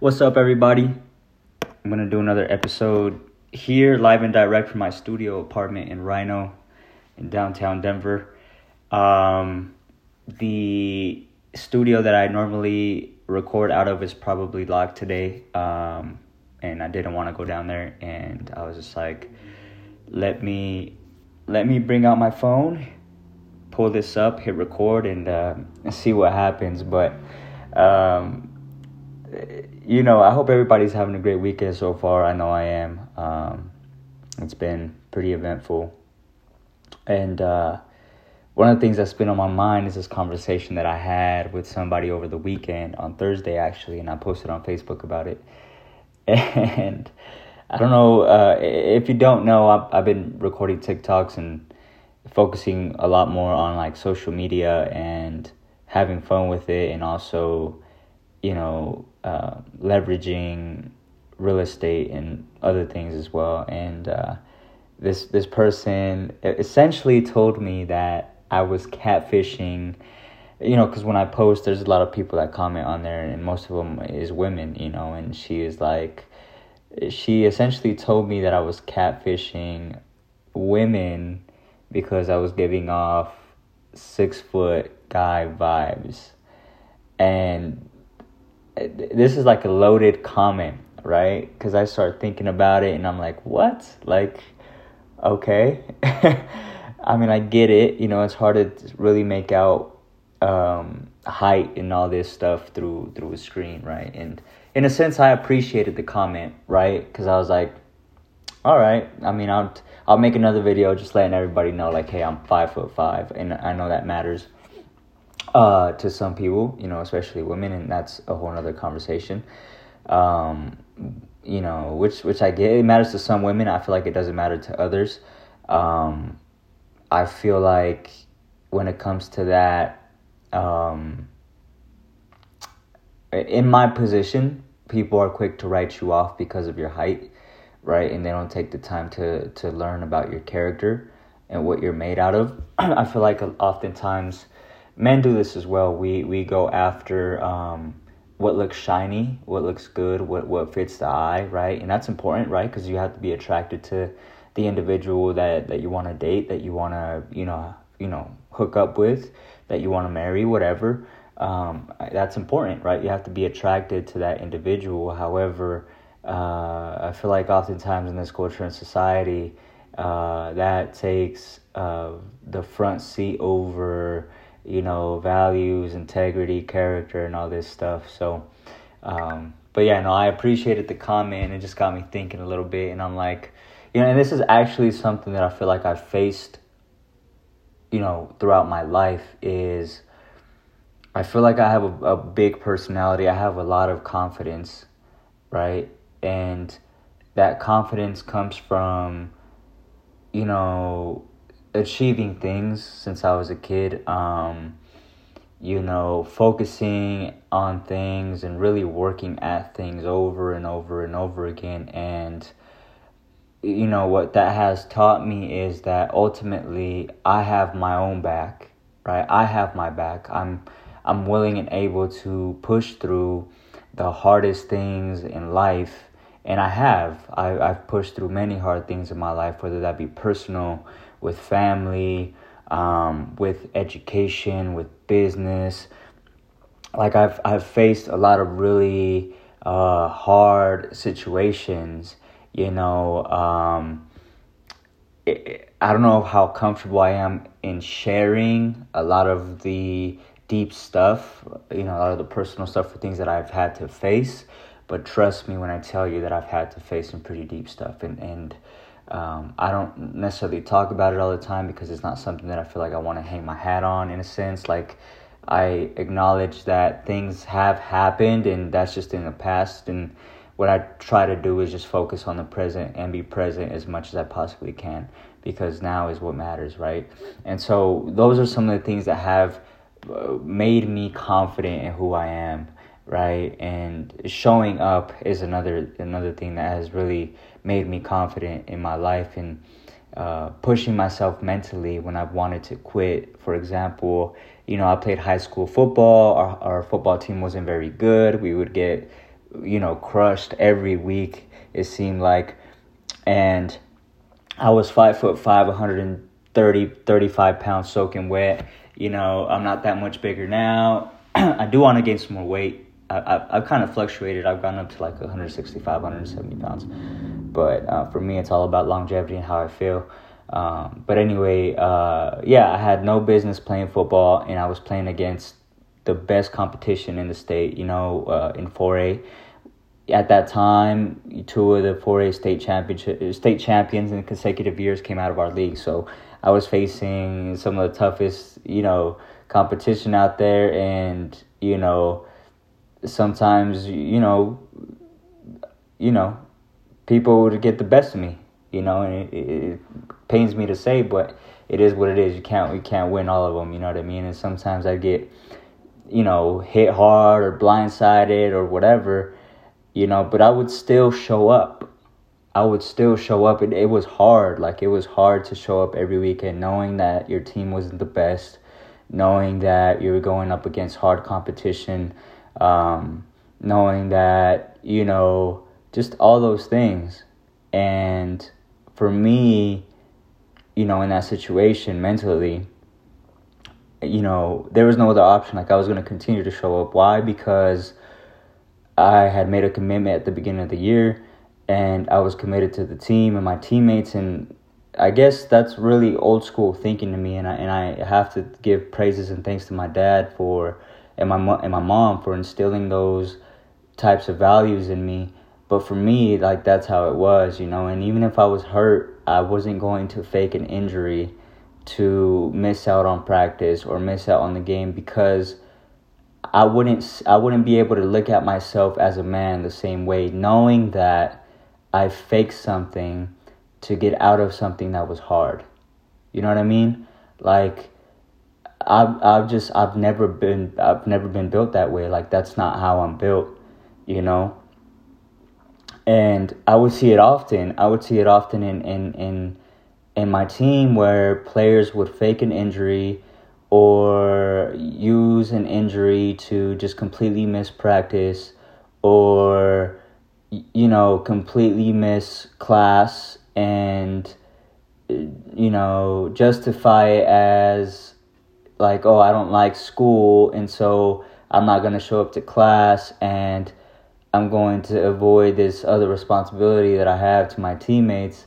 What's up, everybody? I'm gonna do another episode here, live and direct from my studio apartment in RiNo, in downtown Denver. Um, the studio that I normally record out of is probably locked today, um, and I didn't want to go down there, and I was just like, let me, let me bring out my phone, pull this up, hit record, and uh, see what happens. But um, you know, I hope everybody's having a great weekend so far. I know I am. Um, it's been pretty eventful. And uh, one of the things that's been on my mind is this conversation that I had with somebody over the weekend on Thursday, actually, and I posted on Facebook about it. And I don't know uh, if you don't know, I've, I've been recording TikToks and focusing a lot more on like social media and having fun with it, and also, you know, uh, leveraging real estate and other things as well. And uh, this this person essentially told me that I was catfishing. You know, because when I post, there's a lot of people that comment on there, and most of them is women. You know, and she is like, she essentially told me that I was catfishing women because I was giving off six foot guy vibes, and this is like a loaded comment, right? Because I start thinking about it and I'm like, what? Like, okay. I mean, I get it. You know, it's hard to really make out um, height and all this stuff through through a screen, right? And in a sense, I appreciated the comment, right? Because I was like, all right. I mean, I'll I'll make another video just letting everybody know, like, hey, I'm five foot five, and I know that matters uh, to some people, you know, especially women, and that's a whole other conversation. Um, you know, which which I get. It matters to some women. I feel like it doesn't matter to others. Um, I feel like when it comes to that, um, in my position, people are quick to write you off because of your height, right? And they don't take the time to to learn about your character and what you're made out of. I feel like oftentimes men do this as well. We we go after um, what looks shiny, what looks good, what what fits the eye, right? And that's important, right? Because you have to be attracted to the individual that that you want to date, that you want to you know you know hook up with, that you want to marry, whatever. Um, that's important, right? You have to be attracted to that individual. However, uh, I feel like oftentimes in this culture and society, uh, that takes uh, the front seat over you know, values, integrity, character, and all this stuff. So, um, but yeah, no, I appreciated the comment. It just got me thinking a little bit, and I'm like, you know, and this is actually something that I feel like I've faced, you know, throughout my life. Is I feel like I have a, a big personality. I have a lot of confidence, right, and that confidence comes from, you know, achieving things since I was a kid. Um, you know, focusing on things and really working at things over and over and over again. And, you know, what that has taught me is that ultimately I have my own back, right? I have my back. I'm, I'm willing and able to push through the hardest things in life. And I have. I, I've pushed through many hard things in my life, whether that be personal, with family, um, with education, with business. Like I've I've faced a lot of really uh, hard situations. You know, um, it, I don't know how comfortable I am in sharing a lot of the deep stuff. You know, a lot of the personal stuff for things that I've had to face. But trust me when I tell you that I've had to face some pretty deep stuff, and and um, I don't necessarily talk about it all the time because it's not something that I feel like I want to hang my hat on in a sense. Like, I acknowledge that things have happened and that's just in the past. And what I try to do is just focus on the present and be present as much as I possibly can because now is what matters, right? And so, those are some of the things that have uh, made me confident in who I am right and showing up is another another thing that has really made me confident in my life and uh, pushing myself mentally when I've wanted to quit. For example, you know, I played high school football. Our, our football team wasn't very good. We would get you know, crushed every week. It seemed like, and I was five foot five, 130, 35 pounds soaking wet. You know, I'm not that much bigger now. I do want to gain some more weight. I, I've kind of fluctuated. I've gone up to like 165, 170 pounds. But uh, for me, it's all about longevity and how I feel. Um, but anyway, uh, yeah, I had no business playing football, and I was playing against the best competition in the state. You know, uh, in 4A. At that time, two of the 4A state championship state champions in consecutive years came out of our league. So I was facing some of the toughest, you know, competition out there, and you know, sometimes you know, you know, people would get the best of me. You know, and it, it pains me to say, but it is what it is. You can't you can't win all of them. You know what I mean? And sometimes I get, you know, hit hard or blindsided or whatever. You know, but I would still show up. I would still show up. It, it was hard. Like it was hard to show up every weekend, knowing that your team wasn't the best, knowing that you were going up against hard competition, um, knowing that you know just all those things. And for me, you know, in that situation mentally, you know, there was no other option. Like I was going to continue to show up. Why? Because I had made a commitment at the beginning of the year and I was committed to the team and my teammates and I guess that's really old school thinking to me and I and I have to give praises and thanks to my dad for and my and my mom for instilling those types of values in me. But for me, like that's how it was, you know, and even if I was hurt I wasn't going to fake an injury to miss out on practice or miss out on the game because I wouldn't I wouldn't be able to look at myself as a man the same way knowing that I faked something to get out of something that was hard. You know what I mean? Like I've I've just I've never been I've never been built that way. Like that's not how I'm built, you know? and I would see it often. I would see it often in in in in my team where players would fake an injury or use an injury to just completely miss practice or you know completely miss class and uh, you know justify it as like oh I don't like school and so I'm not going to show up to class and I'm going to avoid this other responsibility that I have to my teammates.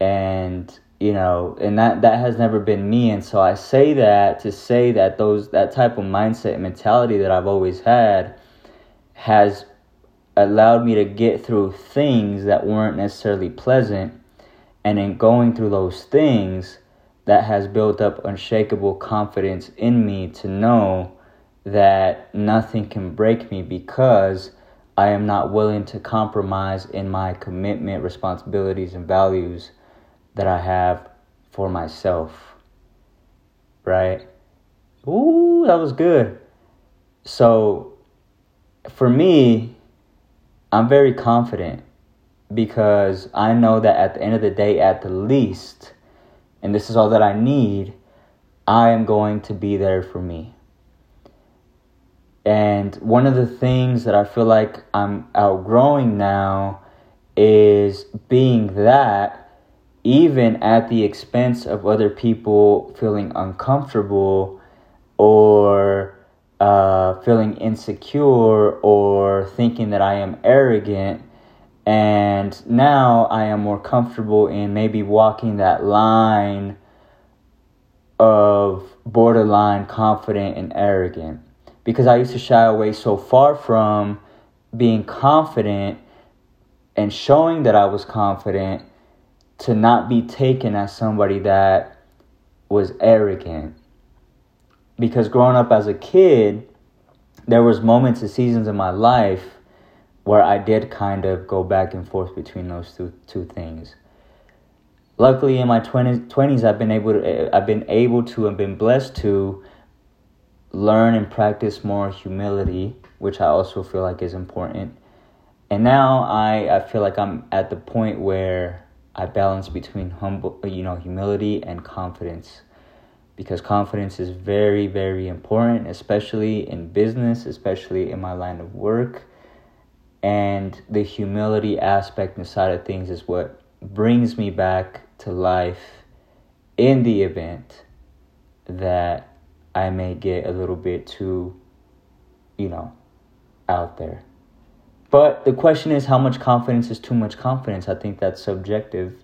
And you know and that that has never been me and so I say that to say that those that type of mindset and mentality that I've always had has allowed me to get through things that weren't necessarily pleasant and in going through those things that has built up unshakable confidence in me to know that nothing can break me because I am not willing to compromise in my commitment, responsibilities, and values that I have for myself. Right? Ooh, that was good. So, for me, I'm very confident because I know that at the end of the day, at the least, and this is all that I need, I am going to be there for me. And one of the things that I feel like I'm outgrowing now is being that even at the expense of other people feeling uncomfortable or uh, feeling insecure or thinking that I am arrogant. And now I am more comfortable in maybe walking that line of borderline confident and arrogant because I used to shy away so far from being confident and showing that I was confident to not be taken as somebody that was arrogant. Because growing up as a kid, there was moments and seasons in my life where I did kind of go back and forth between those two two things. Luckily, in my 20s, 20s I've been able to I've been able to and been blessed to learn and practice more humility, which I also feel like is important. And now I, I feel like I'm at the point where I balance between humble, you know, humility and confidence. Because confidence is very, very important, especially in business, especially in my line of work. And the humility aspect inside of things is what brings me back to life in the event that I may get a little bit too, you know, out there. But the question is how much confidence is too much confidence? I think that's subjective.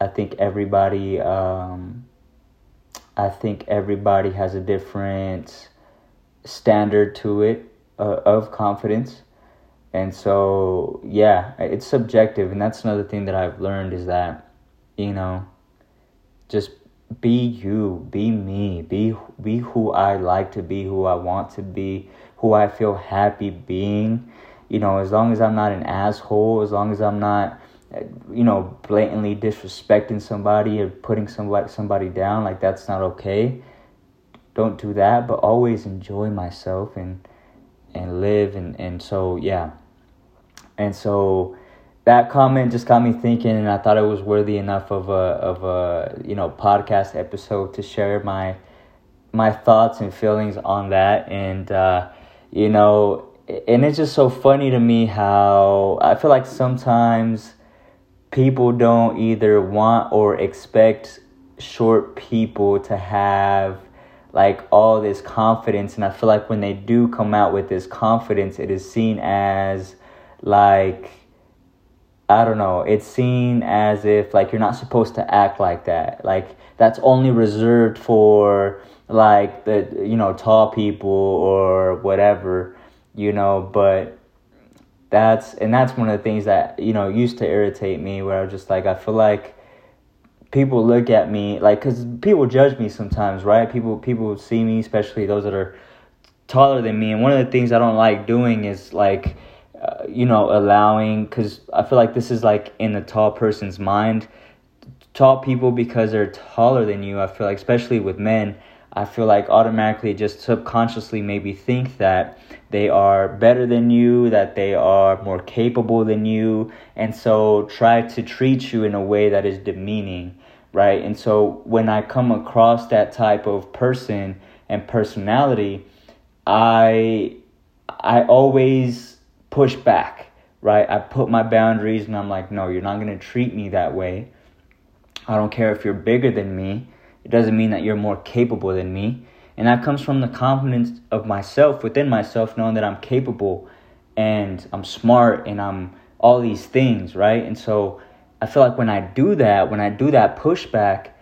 I think everybody um, I think everybody has a different standard to it uh, of confidence. And so, yeah, it's subjective. And that's another thing that I've learned is that, you know, just be you, be me, be, be who I like to be, who I want to be, who I feel happy being. You know, as long as I'm not an asshole, as long as I'm not you know, blatantly disrespecting somebody or putting somebody somebody down, like that's not okay. Don't do that, but always enjoy myself and and live and and so yeah. And so that comment just got me thinking and I thought it was worthy enough of a of a, you know, podcast episode to share my my thoughts and feelings on that. And uh you know, and it's just so funny to me how I feel like sometimes people don't either want or expect short people to have like all this confidence. And i feel like when they do come out with this confidence it is seen as like i don't know it's seen as if like you're not supposed to act like that. Like that's only reserved for like the you know tall people or whatever you know but that's and that's one of the things that you know used to irritate me where I was just like I feel like people look at me like because people judge me sometimes right? People people see me especially those that are taller than me and one of the things I don't like doing is like you know allowing because I feel like this is like in the tall person's mind tall people because they're taller than you I feel like especially with men I feel like automatically just subconsciously maybe think that they are better than you, that they are more capable than you, and so try to treat you in a way that is demeaning, right? And so when I come across that type of person and personality, I I always push back, right? I put my boundaries and I'm like, no, you're not going to treat me that way. I don't care if you're bigger than me. It doesn't mean that you're more capable than me. And that comes from the confidence of myself within myself, knowing that I'm capable and I'm smart and I'm all these things, right? And so I feel like when I do that, when I do that pushback,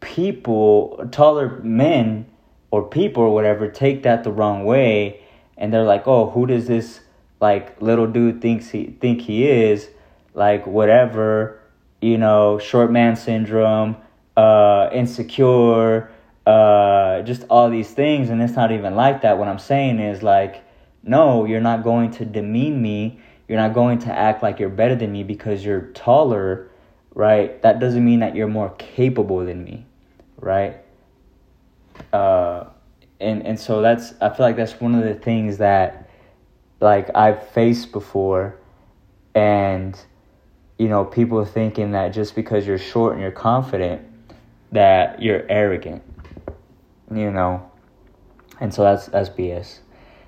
people, taller men or people or whatever, take that the wrong way and they're like, oh, who does this like little dude thinks he think he is? Like whatever, you know, short man syndrome uh, insecure, uh, just all these things. And it's not even like that. What I'm saying is like, no, you're not going to demean me. You're not going to act like you're better than me because you're taller, right? That doesn't mean that you're more capable than me, right? Uh, and and so that's I feel like that's one of the things that like I've faced before, and you know people thinking that just because you're short and you're confident that you're arrogant, you know, and so that's that's BS.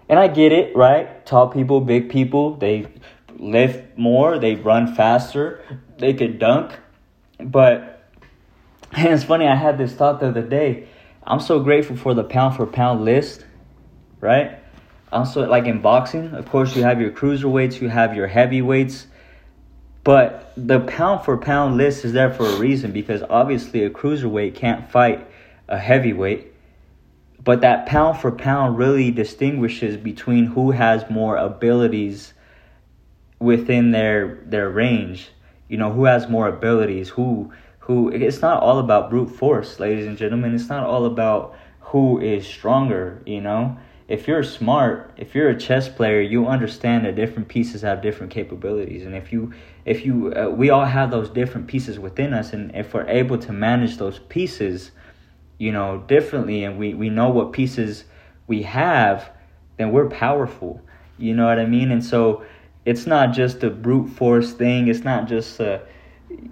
And I get it, right? Tall people, big people, they lift more, they run faster, they could dunk, but and it's funny. I had this thought the other day. I'm so grateful for the pound for pound list, right? I'm like in boxing, of course, you have your cruiserweights, you have your heavyweights, but the pound for pound list is there for a reason because obviously a cruiserweight can't fight a heavyweight. But that pound for pound really distinguishes between who has more abilities within their their range. You know, who has more abilities, who who it's not all about brute force, ladies and gentlemen. It's not all about who is stronger, you know? If you're smart, if you're a chess player, you understand that different pieces have different capabilities, and if you, if you, uh, we all have those different pieces within us, and if we're able to manage those pieces, you know, differently, and we we know what pieces we have, then we're powerful. You know what I mean? And so it's not just a brute force thing. It's not just a,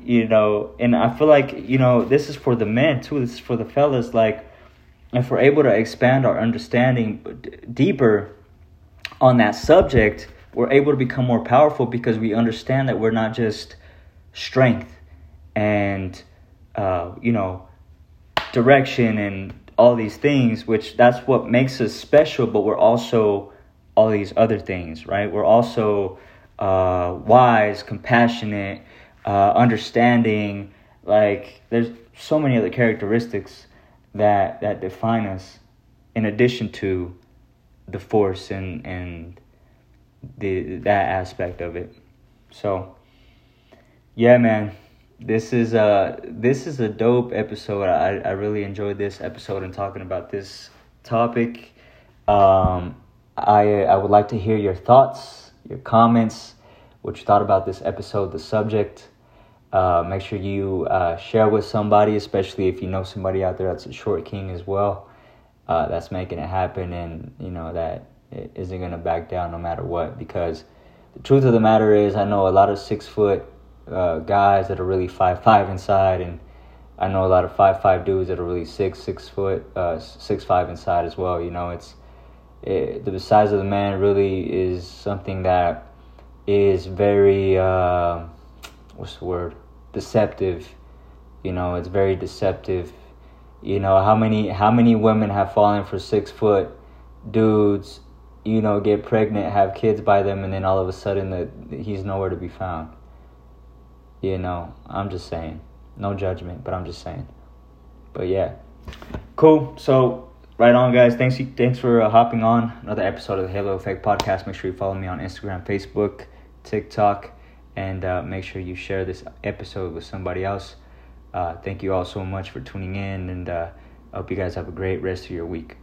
you know, and I feel like you know this is for the men too. This is for the fellas, like if we're able to expand our understanding deeper on that subject we're able to become more powerful because we understand that we're not just strength and uh, you know direction and all these things which that's what makes us special but we're also all these other things right? We're also uh, wise compassionate uh, understanding like there's so many other characteristics that that define us in addition to the force and and the that aspect of it. So yeah man. This is a this is a dope episode. I i really enjoyed this episode and talking about this topic. Um i i would like to hear your thoughts your comments what you thought about this episode the subject uh, make sure you uh, share with somebody, especially if you know somebody out there that's a short king as well, uh, that's making it happen, and you know that it isn't gonna back down no matter what. Because the truth of the matter is, I know a lot of six foot uh, guys that are really five five inside, and I know a lot of five five dudes that are really six six foot uh, six five inside as well. You know, it's it, the size of the man really is something that is very uh, what's the word deceptive you know it's very deceptive. You know how many how many women have fallen for six foot dudes you know get pregnant have kids by them and then all of a sudden that he's nowhere to be found. You know i'm just saying. No judgment but i'm just saying. But yeah. Cool. So right on guys. Thanks thanks for uh, hopping on. Another episode of the halo effect podcast. Make sure you follow me on instagram facebook tiktok and uh, make sure you share this episode with somebody else. Uh, thank you all so much for tuning in, and uh, I hope you guys have a great rest of your week.